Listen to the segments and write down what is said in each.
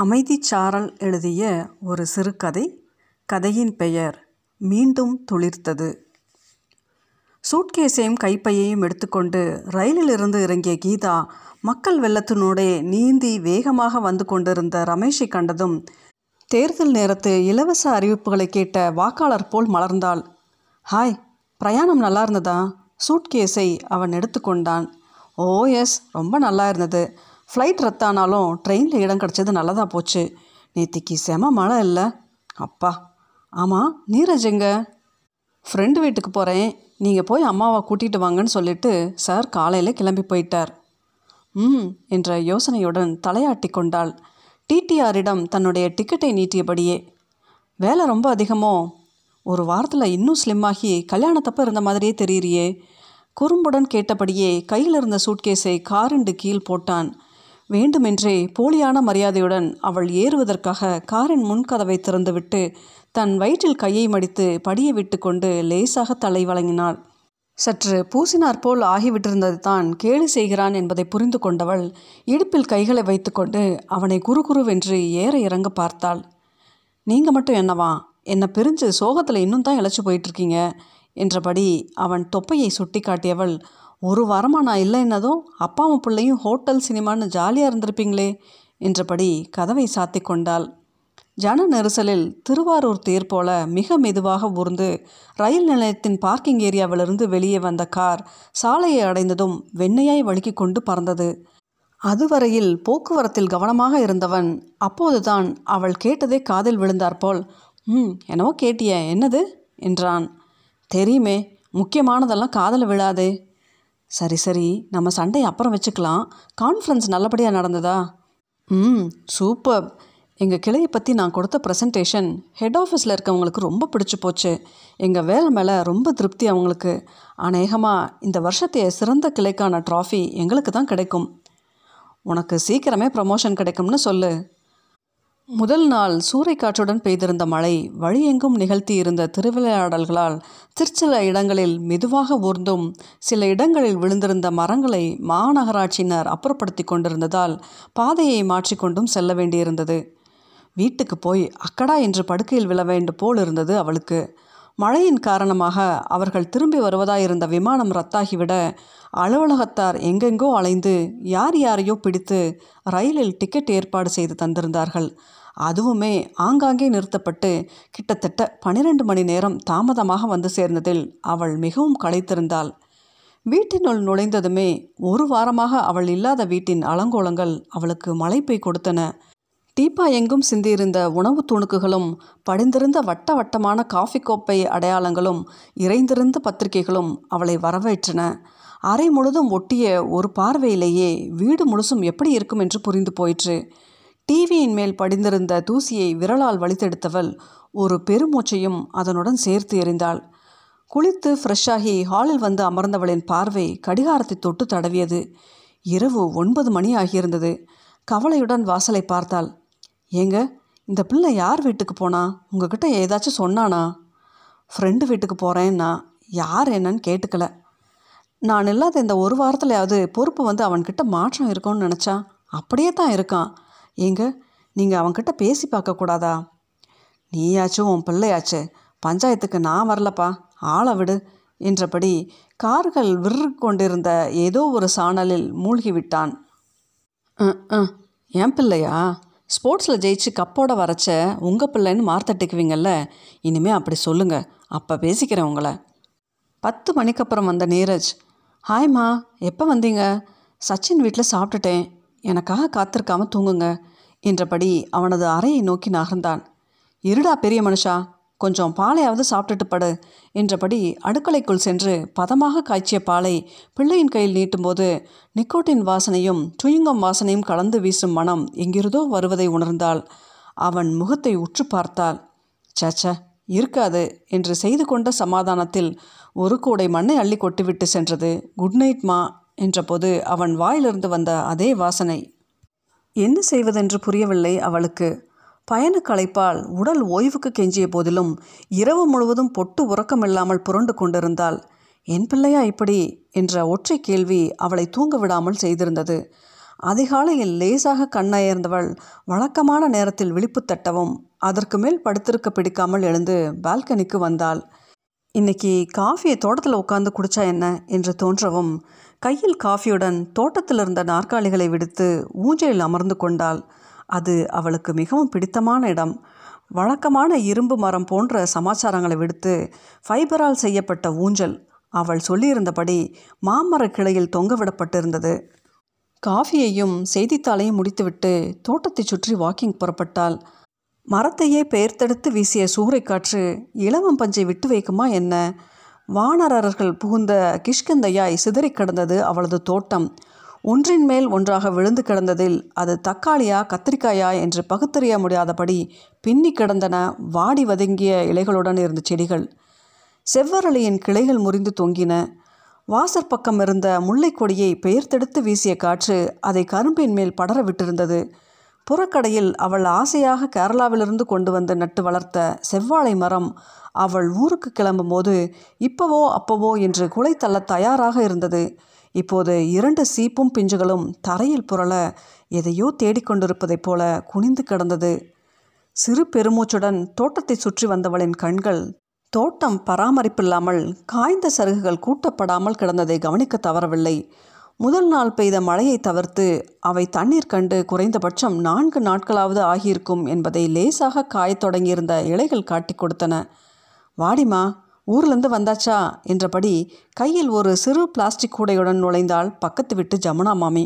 அமைதிச்சாரல் எழுதிய ஒரு சிறுகதை. கதையின் பெயர் மீண்டும் துளிர்த்தது. சூட்கேஸையும் கைப்பையையும் எடுத்துக்கொண்டு ரயிலிலிருந்து இறங்கிய கீதா மக்கள் வெள்ளத்தினோடே நீந்தி வேகமாக வந்து கொண்டிருந்த ரமேஷை கண்டதும் தேர்தல் நேரத்து இலவச அறிவிப்புகளை கேட்ட வாக்காளர் போல் மலர்ந்தாள். ஹாய் பிரயாணம் நல்லா இருந்ததா? சூட்கேஸை அவன் எடுத்துக்கொண்டான். ஓ எஸ் ரொம்ப நல்லா இருந்தது. ஃப்ளைட் ரத்தானாலும் ட்ரெயினில் இடம் கிடச்சது நல்லதாக போச்சு. நேத்திக்கு செம மழை இல்லை. அப்பா. ஆமாம் நீரஜ் எங்க? ஃப்ரெண்டு வீட்டுக்கு போகிறேன் நீங்கள் போய் அம்மாவை கூட்டிகிட்டு வாங்கன்னு சொல்லிட்டு சார் காலையில் கிளம்பி போயிட்டார். ம் என்ற யோசனையுடன் தலையாட்டி கொண்டாள். டிடிஆரிடம் தன்னுடைய டிக்கெட்டை நீட்டியபடியே வேலை ரொம்ப அதிகமோ? ஒரு வாரத்தில் இன்னும் ஸ்லிம்மாகி கல்யாணத்தப்ப இருந்த மாதிரியே தெரியறியே? குறும்புடன் கேட்டபடியே கையில் இருந்த சூட்கேஸை காரிண்டு கீழ் போட்டான். வேண்டுமென்றே போலியான மரியாதையுடன் அவள் ஏறுவதற்காக காரின் முன்கதவை திறந்துவிட்டு தன் வயிற்றில் கையை மடித்து படியை விட்டு கொண்டு லேசாக தலை வழங்கினாள். சற்று பூசினார் போல் ஆகிவிட்டிருந்தது தான் கேலி செய்கிறான் என்பதை புரிந்து கொண்டவள் இடுப்பில் கைகளை வைத்துக்கொண்டு அவனை குறுகுருவென்று ஏற இறங்க பார்த்தாள். நீங்கள் மட்டும் என்னவா? என்னை பிரிஞ்சு சோகத்தில் இன்னும் தான் இழைச்சி போயிட்டுருக்கீங்க? என்றபடி அவன் தொப்பையை சுட்டி காட்டியவள் ஒரு வாரமாக நான் இல்லைன்னதும் அப்பாவும் பிள்ளையும் ஹோட்டல் சினிமான்னு ஜாலியாக இருந்திருப்பீங்களே என்றபடி கதவை சாத்தி கொண்டாள். ஜன நெரிசலில் திருவாரூர் தேர் போல மிக மெதுவாக ஊர்ந்து ரயில் நிலையத்தின் பார்க்கிங் ஏரியாவிலிருந்து வெளியே வந்த கார் சாலையை அடைந்ததும் வெண்ணையாய் வழுக்கி கொண்டு பறந்தது. அதுவரையில் போக்குவரத்தில் கவனமாக இருந்தவன் அப்போதுதான் அவள் கேட்டதே காதில் விழுந்தாற்போல் ம் என்னவோ கேட்டிய என்னது? என்றான். தெரியுமே முக்கியமானதெல்லாம் காதில் விழாதே. சரி சரி நம்ம சண்டை அப்புறம் வச்சுக்கலாம். கான்ஃபரன்ஸ் நல்லபடியாக நடந்ததா? ம் சூப்பர். எங்கள் கிளையை பற்றி நான் கொடுத்த ப்ரெசன்டேஷன் ஹெட் ஆஃபீஸில் இருக்கவங்களுக்கு ரொம்ப பிடிச்சி போச்சு. எங்கள் வேலை மேலே ரொம்ப திருப்தி அவங்களுக்கு. அநேகமாக இந்த வருஷத்தைய சிறந்த கிளைக்கான ட்ராஃபி எங்களுக்கு தான் கிடைக்கும். உனக்கு சீக்கிரமே ப்ரமோஷன் கிடைக்கும்னு சொல்லு. முதல் நாள் சூறைக்காற்றுடன் பெய்திருந்த மழை வழியெங்கும் நிகழ்த்தி இருந்த திருவிளையாடல்களால் திருச்சில இடங்களில் மெதுவாக ஊர்ந்தும் சில இடங்களில் விழுந்திருந்த மரங்களை மாநகராட்சியினர் அப்புறப்படுத்தி கொண்டிருந்ததால் பாதையை மாற்றிக்கொண்டும் செல்ல வேண்டியிருந்தது. வீட்டுக்கு போய் அக்கடா என்று படுக்கையில் விழ வேண்டும் போல் இருந்தது அவளுக்கு. மழையின் காரணமாக அவர்கள் திரும்பி வருவதாயிருந்த விமானம் ரத்தாகிவிட அலுவலகத்தார் எங்கெங்கோ அலைந்து யார் யாரையோ பிடித்து ரயிலில் டிக்கெட் ஏற்பாடு செய்து தந்திருந்தார்கள். அதுவுமே ஆங்காங்கே நிறுத்தப்பட்டு கிட்டத்தட்ட பனிரெண்டு மணி நேரம் தாமதமாக வந்து சேர்ந்ததில் அவள் மிகவும் களைத்திருந்தாள். வீட்டினுள் நுழைந்ததுமே ஒரு வாரமாக அவள் இல்லாத வீட்டின் அலங்கோலங்கள் அவளுக்கு மலைப்பை கொடுத்தன. டீப்பா எங்கும் சிந்தியிருந்த உணவு துணுக்குகளும் படிந்திருந்த வட்ட வட்டமான காஃபி கோப்பை அடையாளங்களும் இறைந்திருந்த பத்திரிகைகளும் அவளை வரவேற்றன. அறை முழுதும் ஒட்டிய ஒரு பார்வையிலேயே வீடு முழுசும் எப்படி இருக்கும் என்று புரிந்து போயிற்று. டிவியின் மேல் படிந்திருந்த தூசியை விரலால் வலித்தெடுத்தவள் ஒரு பெருமூச்சையும் அதனுடன் சேர்த்து எறிந்தாள். குளித்து ஃப்ரெஷ்ஷாகி ஹாலில் வந்து அமர்ந்தவளின் பார்வை கடிகாரத்தை தொட்டு தடவியது. இரவு ஒன்பது மணி ஆகியிருந்தது. கவலையுடன் வாசலை பார்த்தாள். ஏங்க இந்த பிள்ளை யார் வீட்டுக்கு போனா? உங்ககிட்ட ஏதாச்சும் சொன்னானா? ஃப்ரெண்டு வீட்டுக்கு போகிறேன்னா யார் என்னன்னு கேட்டுக்கல. நான் இல்லாத இந்த ஒரு வாரத்துலையாவது பொறுப்பு வந்து அவன்கிட்ட மாற்றம் இருக்கும்னு நினச்சா அப்படியே தான் இருக்கான். ஏங்க நீங்கள் அவன்கிட்ட பேசி பார்க்கக்கூடாதா நீயாச்சும் உன் பிள்ளையாச்சு பஞ்சாயத்துக்கு நான் வரலப்பா ஆளை விடு என்றபடி கார்கள் விற்று கொண்டிருந்த ஏதோ ஒரு சாணலில் மூழ்கி விட்டான் என் பிள்ளையா? ஸ்போர்ட்ஸில் ஜெயிச்சு கப்போட வரைச்ச உங்கள் பிள்ளைன்னு மார்த்தட்டிக்குவீங்கல்ல இனிமேல் அப்படி சொல்லுங்கள் அப்போ பேசிக்கிறேன் உங்களை. பத்து மணிக்கு அப்புறம் வந்த நீரஜ் ஹாய்மா எப்போ வந்தீங்க? சச்சின் வீட்டில் சாப்பிட்டுட்டேன். எனக்காக காத்திருக்காம தூங்குங்க. என்றபடி அவனது அறையை நோக்கி நகர்ந்தான். இருடா பெரிய மனுஷா கொஞ்சம் பாலையாவது சாப்பிட்டுட்டு படு என்றபடி அடுக்கலைக்குள் சென்று பதமாக காய்ச்சிய பாலை பிள்ளையின் கையில் நீட்டும்போது நிக்கோட்டின் வாசனையும் சுயுங்கம் வாசனையும் கலந்து வீசும் மனம் எங்கிருதோ வருவதை உணர்ந்தாள். அவன் முகத்தை உற்று பார்த்தாள். சச்ச இருக்காது என்று செய்து கொண்ட சமாதானத்தில் ஒரு கூடை மண்ணை அள்ளி கொட்டிவிட்டு சென்றது. குட் நைட் மா என்றபோது அவன் வாயிலிருந்து வந்த அதே வாசனை. என்ன செய்வதென்று புரியவில்லை அவளுக்கு. பயண களைப்பால் உடல் ஓய்வுக்கு கெஞ்சிய போதிலும் இரவு முழுவதும் பொட்டு உறக்கமில்லாமல் புரண்டு கொண்டிருந்தாள். என் பிள்ளையா இப்படி? என்ற ஒற்றை கேள்வி அவளை தூங்க விடாமல் செய்திருந்தது. அதிகாலையில் லேசாக கண்ணயர்ந்தவள் வழக்கமான நேரத்தில் விழிப்பு தட்டவும் அதற்கு மேல் படுத்திருக்க பிடிக்காமல் எழுந்து பால்கனிக்கு வந்தாள். இன்னைக்கு காஃபியை தோட்டத்தில் உட்காந்து குடிச்சா என்ன? என்று தோன்றவும் கையில் காஃபியுடன் தோட்டத்தில் இருந்த நாற்காலிகளை விடுத்து ஊஞ்சலில் அமர்ந்து கொண்டாள். அது அவளுக்கு மிகவும் பிடித்தமான இடம். வழக்கமான இரும்பு மரம் போன்ற சமாச்சாரங்களை விடுத்து ஃபைபரால் செய்யப்பட்ட ஊஞ்சல் அவள் சொல்லியிருந்தபடி மாமர கிளையில் தொங்கவிடப்பட்டிருந்தது காஃபியையும் செய்தித்தாளையும் முடித்துவிட்டு தோட்டத்தை சுற்றி வாக்கிங் புறப்பட்டாள். மரத்தையே பெயர்த்தெடுத்து வீசிய சூறைக்காற்று இளவம் பஞ்சை விட்டு வைக்குமா என்ன? வானரர்கள் புகுந்த கிஷ்கந்தையாய் சிதறிக் கிடந்தது அவளது தோட்டம். ஒன்றின் மேல் ஒன்றாக விழுந்து கிடந்ததில் அது தக்காளியா கத்திரிக்காயா என்று பகுத்தறிய முடியாதபடி பின்னி கிடந்தன வாடி வதங்கிய இலைகளுடன் இருந்த செடிகள். செவ்வரளியின் கிளைகள் முறிந்து தொங்கின. வாசற்பக்கம் இருந்த முல்லைக்கொடியை பெயர்த்தெடுத்து வீசிய காற்று அதை கரும்பின் மேல் படர விட்டிருந்தது. புறக்கடையில் அவள் ஆசையாக கேரளாவிலிருந்து கொண்டு வந்து நட்டு வளர்த்த செவ்வாழை மரம் அவள் ஊருக்கு கிளம்பும் போது இப்பவோ அப்பவோ என்று குலை தள்ள தயாராக இருந்தது. இப்போது இரண்டு சீப்பும் பிஞ்சுகளும் தரையில் புரள எதையோ தேடிக்கொண்டிருப்பதைப் போல குனிந்து கிடந்தது. சிறு பெருமூச்சுடன் தோட்டத்தை சுற்றி வந்தவளின் கண்கள் தோட்டம் பராமரிப்பில்லாமல் காய்ந்த சருகுகள் கூட்டப்படாமல் கிடந்ததை கவனிக்க தவறவில்லை. முதல் நாள் பெய்த மழையை தவிர்த்து அவை தண்ணீர் கண்டு குறைந்தபட்சம் நான்கு நாட்களாவது ஆகியிருக்கும் என்பதை லேசாக காயத் தொடங்கியிருந்த இலைகள் காட்டி கொடுத்தன. வாடிமா ஊர்லேருந்து வந்தாச்சா? என்றபடி கையில் ஒரு சிறு பிளாஸ்டிக் கூடையுடன் நுழைந்தாள் பக்கத்து வீட்டு ஜமுனா மாமி.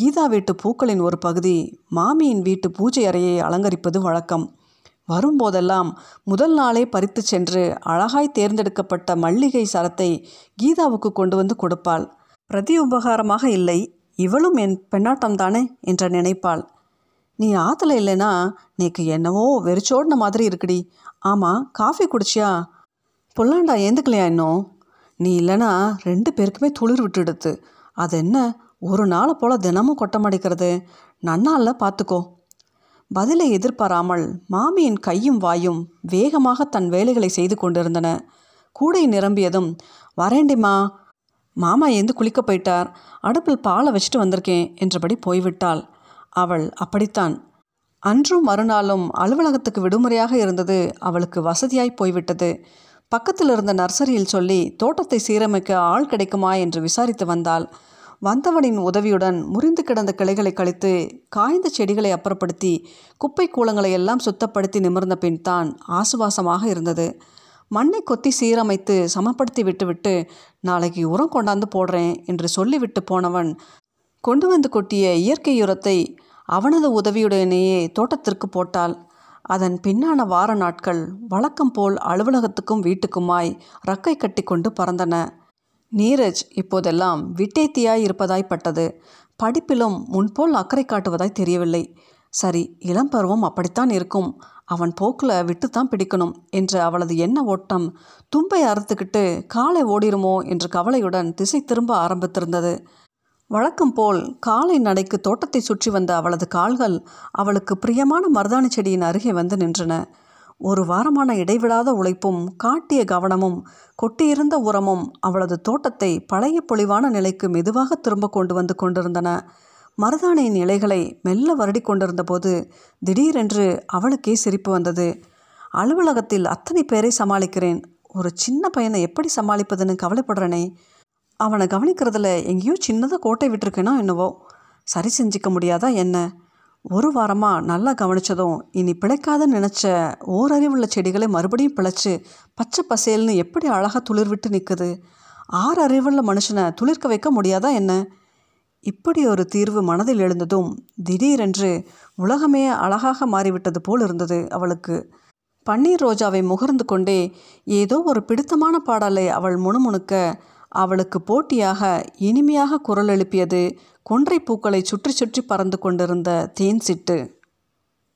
கீதா வீட்டு பூக்களின் ஒரு பகுதி மாமியின் வீட்டு பூஜை அறையை அலங்கரிப்பது வழக்கம். வரும்போதெல்லாம் முதல் நாளே பறித்து சென்று அழகாய் தேர்ந்தெடுக்கப்பட்ட மல்லிகை சரத்தை கீதாவுக்கு கொண்டு வந்து கொடுப்பாள். பிரதி உபகாரமாக இல்லை இவளும் என் பெண்ணாட்டம்தானே என்ற நினைப்பாள். நீ ஆற்றுல இல்லைனா நேக்கு என்னவோ வெறிச்சோடின மாதிரி இருக்குடி. ஆமாம் காஃபி குடிச்சியா? பொல்லாண்டா ஏந்துக்கலையா இன்னும்? நீ இல்லைனா ரெண்டு பேருக்குமே துளிர் விட்டுடுத்து. அது என்ன ஒரு நாளை போல் தினமும் கொட்ட மாட்டேக்கிறது நன்னால பார்த்துக்கோ பதிலை எதிர்பாராமல் மாமியின் கையும் வாயும் வேகமாக தன் வேலைகளை செய்து கொண்டிருந்தன. கூடை நிரம்பியதும் வரேண்டிமா மாமா ஏந்து குளிக்க போயிட்டார். அடுப்பில் பாலை வச்சுட்டு வந்திருக்கேன் என்றபடி போய்விட்டாள். அவள் அப்படித்தான். அன்றும் மறுநாளும் அலுவலகத்துக்கு விடுமுறையாக இருந்தது அவளுக்கு வசதியாய் போய்விட்டது. பக்கத்தில் இருந்த நர்சரியில் சொல்லி தோட்டத்தை சீரமைக்க ஆள் கிடைக்குமா என்று விசாரித்து வந்தாள். வந்தவனின் உதவியுடன் முறிந்து கிடந்த கிளைகளை கழித்து காய்ந்த செடிகளை அப்புறப்படுத்தி குப்பை கூலங்களை எல்லாம் சுத்தப்படுத்தி நிமிர்ந்த பின் தான் ஆசுவாசமாக இருந்தது. மண்ணை கொத்தி சீரமைத்து சமப்படுத்தி விட்டுவிட்டு நாளைக்கு உரம் கொண்டாந்து போடுறேன் என்று சொல்லிவிட்டு போனவன் கொண்டு வந்து கொட்டிய இயற்கை உரத்தை அவனது உதவியுடனேயே தோட்டத்திற்கு போட்டாள். அதன் பின்னான வார நாட்கள் வழக்கம் போல் அலுவலகத்துக்கும் வீட்டுக்குமாய் ரக்கை கட்டி கொண்டு பறந்தன. நீரஜ் இப்போதெல்லாம் விட்டேத்தியாய் இருப்பதாய் பட்டது. படிப்பிலும் முன்போல் அக்கறை காட்டுவதாய் தெரியவில்லை. சரி இளம் பருவம் அப்படித்தான் இருக்கும். அவன் போக்கில் விட்டுத்தான் பிடிக்கணும் என்று அவளது எண்ண ஓட்டம் தும்பை அறுத்துக்கிட்டு காலை ஓடிருமோ என்று கவலையுடன் திசை திரும்ப ஆரம்பித்திருந்தது. வழக்கம் போல் காலை நடைக்கு தோட்டத்தை சுற்றி வந்த அவளது கால்கள் அவளுக்கு பிரியமான மருதாணி செடியின் அருகே வந்து நின்றன. ஒரு வாரமான இடைவிடாத உழைப்பும் காட்டிய கவனமும் கொட்டியிருந்த உரமும் அவளது தோட்டத்தை பழைய பொலிவான நிலைக்கு மெதுவாக திரும்ப கொண்டு வந்து கொண்டிருந்தன. மருதாணியின் இலைகளை மெல்ல வருடி கொண்டிருந்த போது திடீரென்று அவளுக்கே சிரிப்பு வந்தது. அலுவலகத்தில் அத்தனை பேரை சமாளிக்கிறேன். ஒரு சின்ன பையனை எப்படி சமாளிப்பதுன்னு கவலைப்படுறேனே. அவனை கவனிக்கிறதுல எங்கேயோ சின்னதாக கோட்டை விட்டுருக்கேனா என்னவோ. சரி செஞ்சிக்க முடியாதா என்ன? ஒரு வாரமாக நல்லா கவனிச்சதும் இனி பிழைக்காதன்னு நினச்ச ஓரறிவுள்ள செடிகளை மறுபடியும் பிழைச்சி பச்சை பசேல்னு எப்படி அழகாக துளிர் விட்டு நிற்குது ஆறு அறிவுள்ள மனுஷனை துளிர்க்க வைக்க முடியாதா என்ன? இப்படி ஒரு தீர்வு மனதில் எழுந்ததும் திடீரென்று உலகமே அழகாக மாறிவிட்டது போல் இருந்தது அவளுக்கு. பன்னீர் ரோஜாவை முகர்ந்து கொண்டே ஏதோ ஒரு பிடித்தமான பாடலை அவள் முணுமுணுக்க அவளுக்கு போட்டியாக இனிமையாக குரல் எழுப்பியது கொன்றை பூக்களை சுற்றி சுற்றி பறந்து கொண்டிருந்த தேன் சிட்டு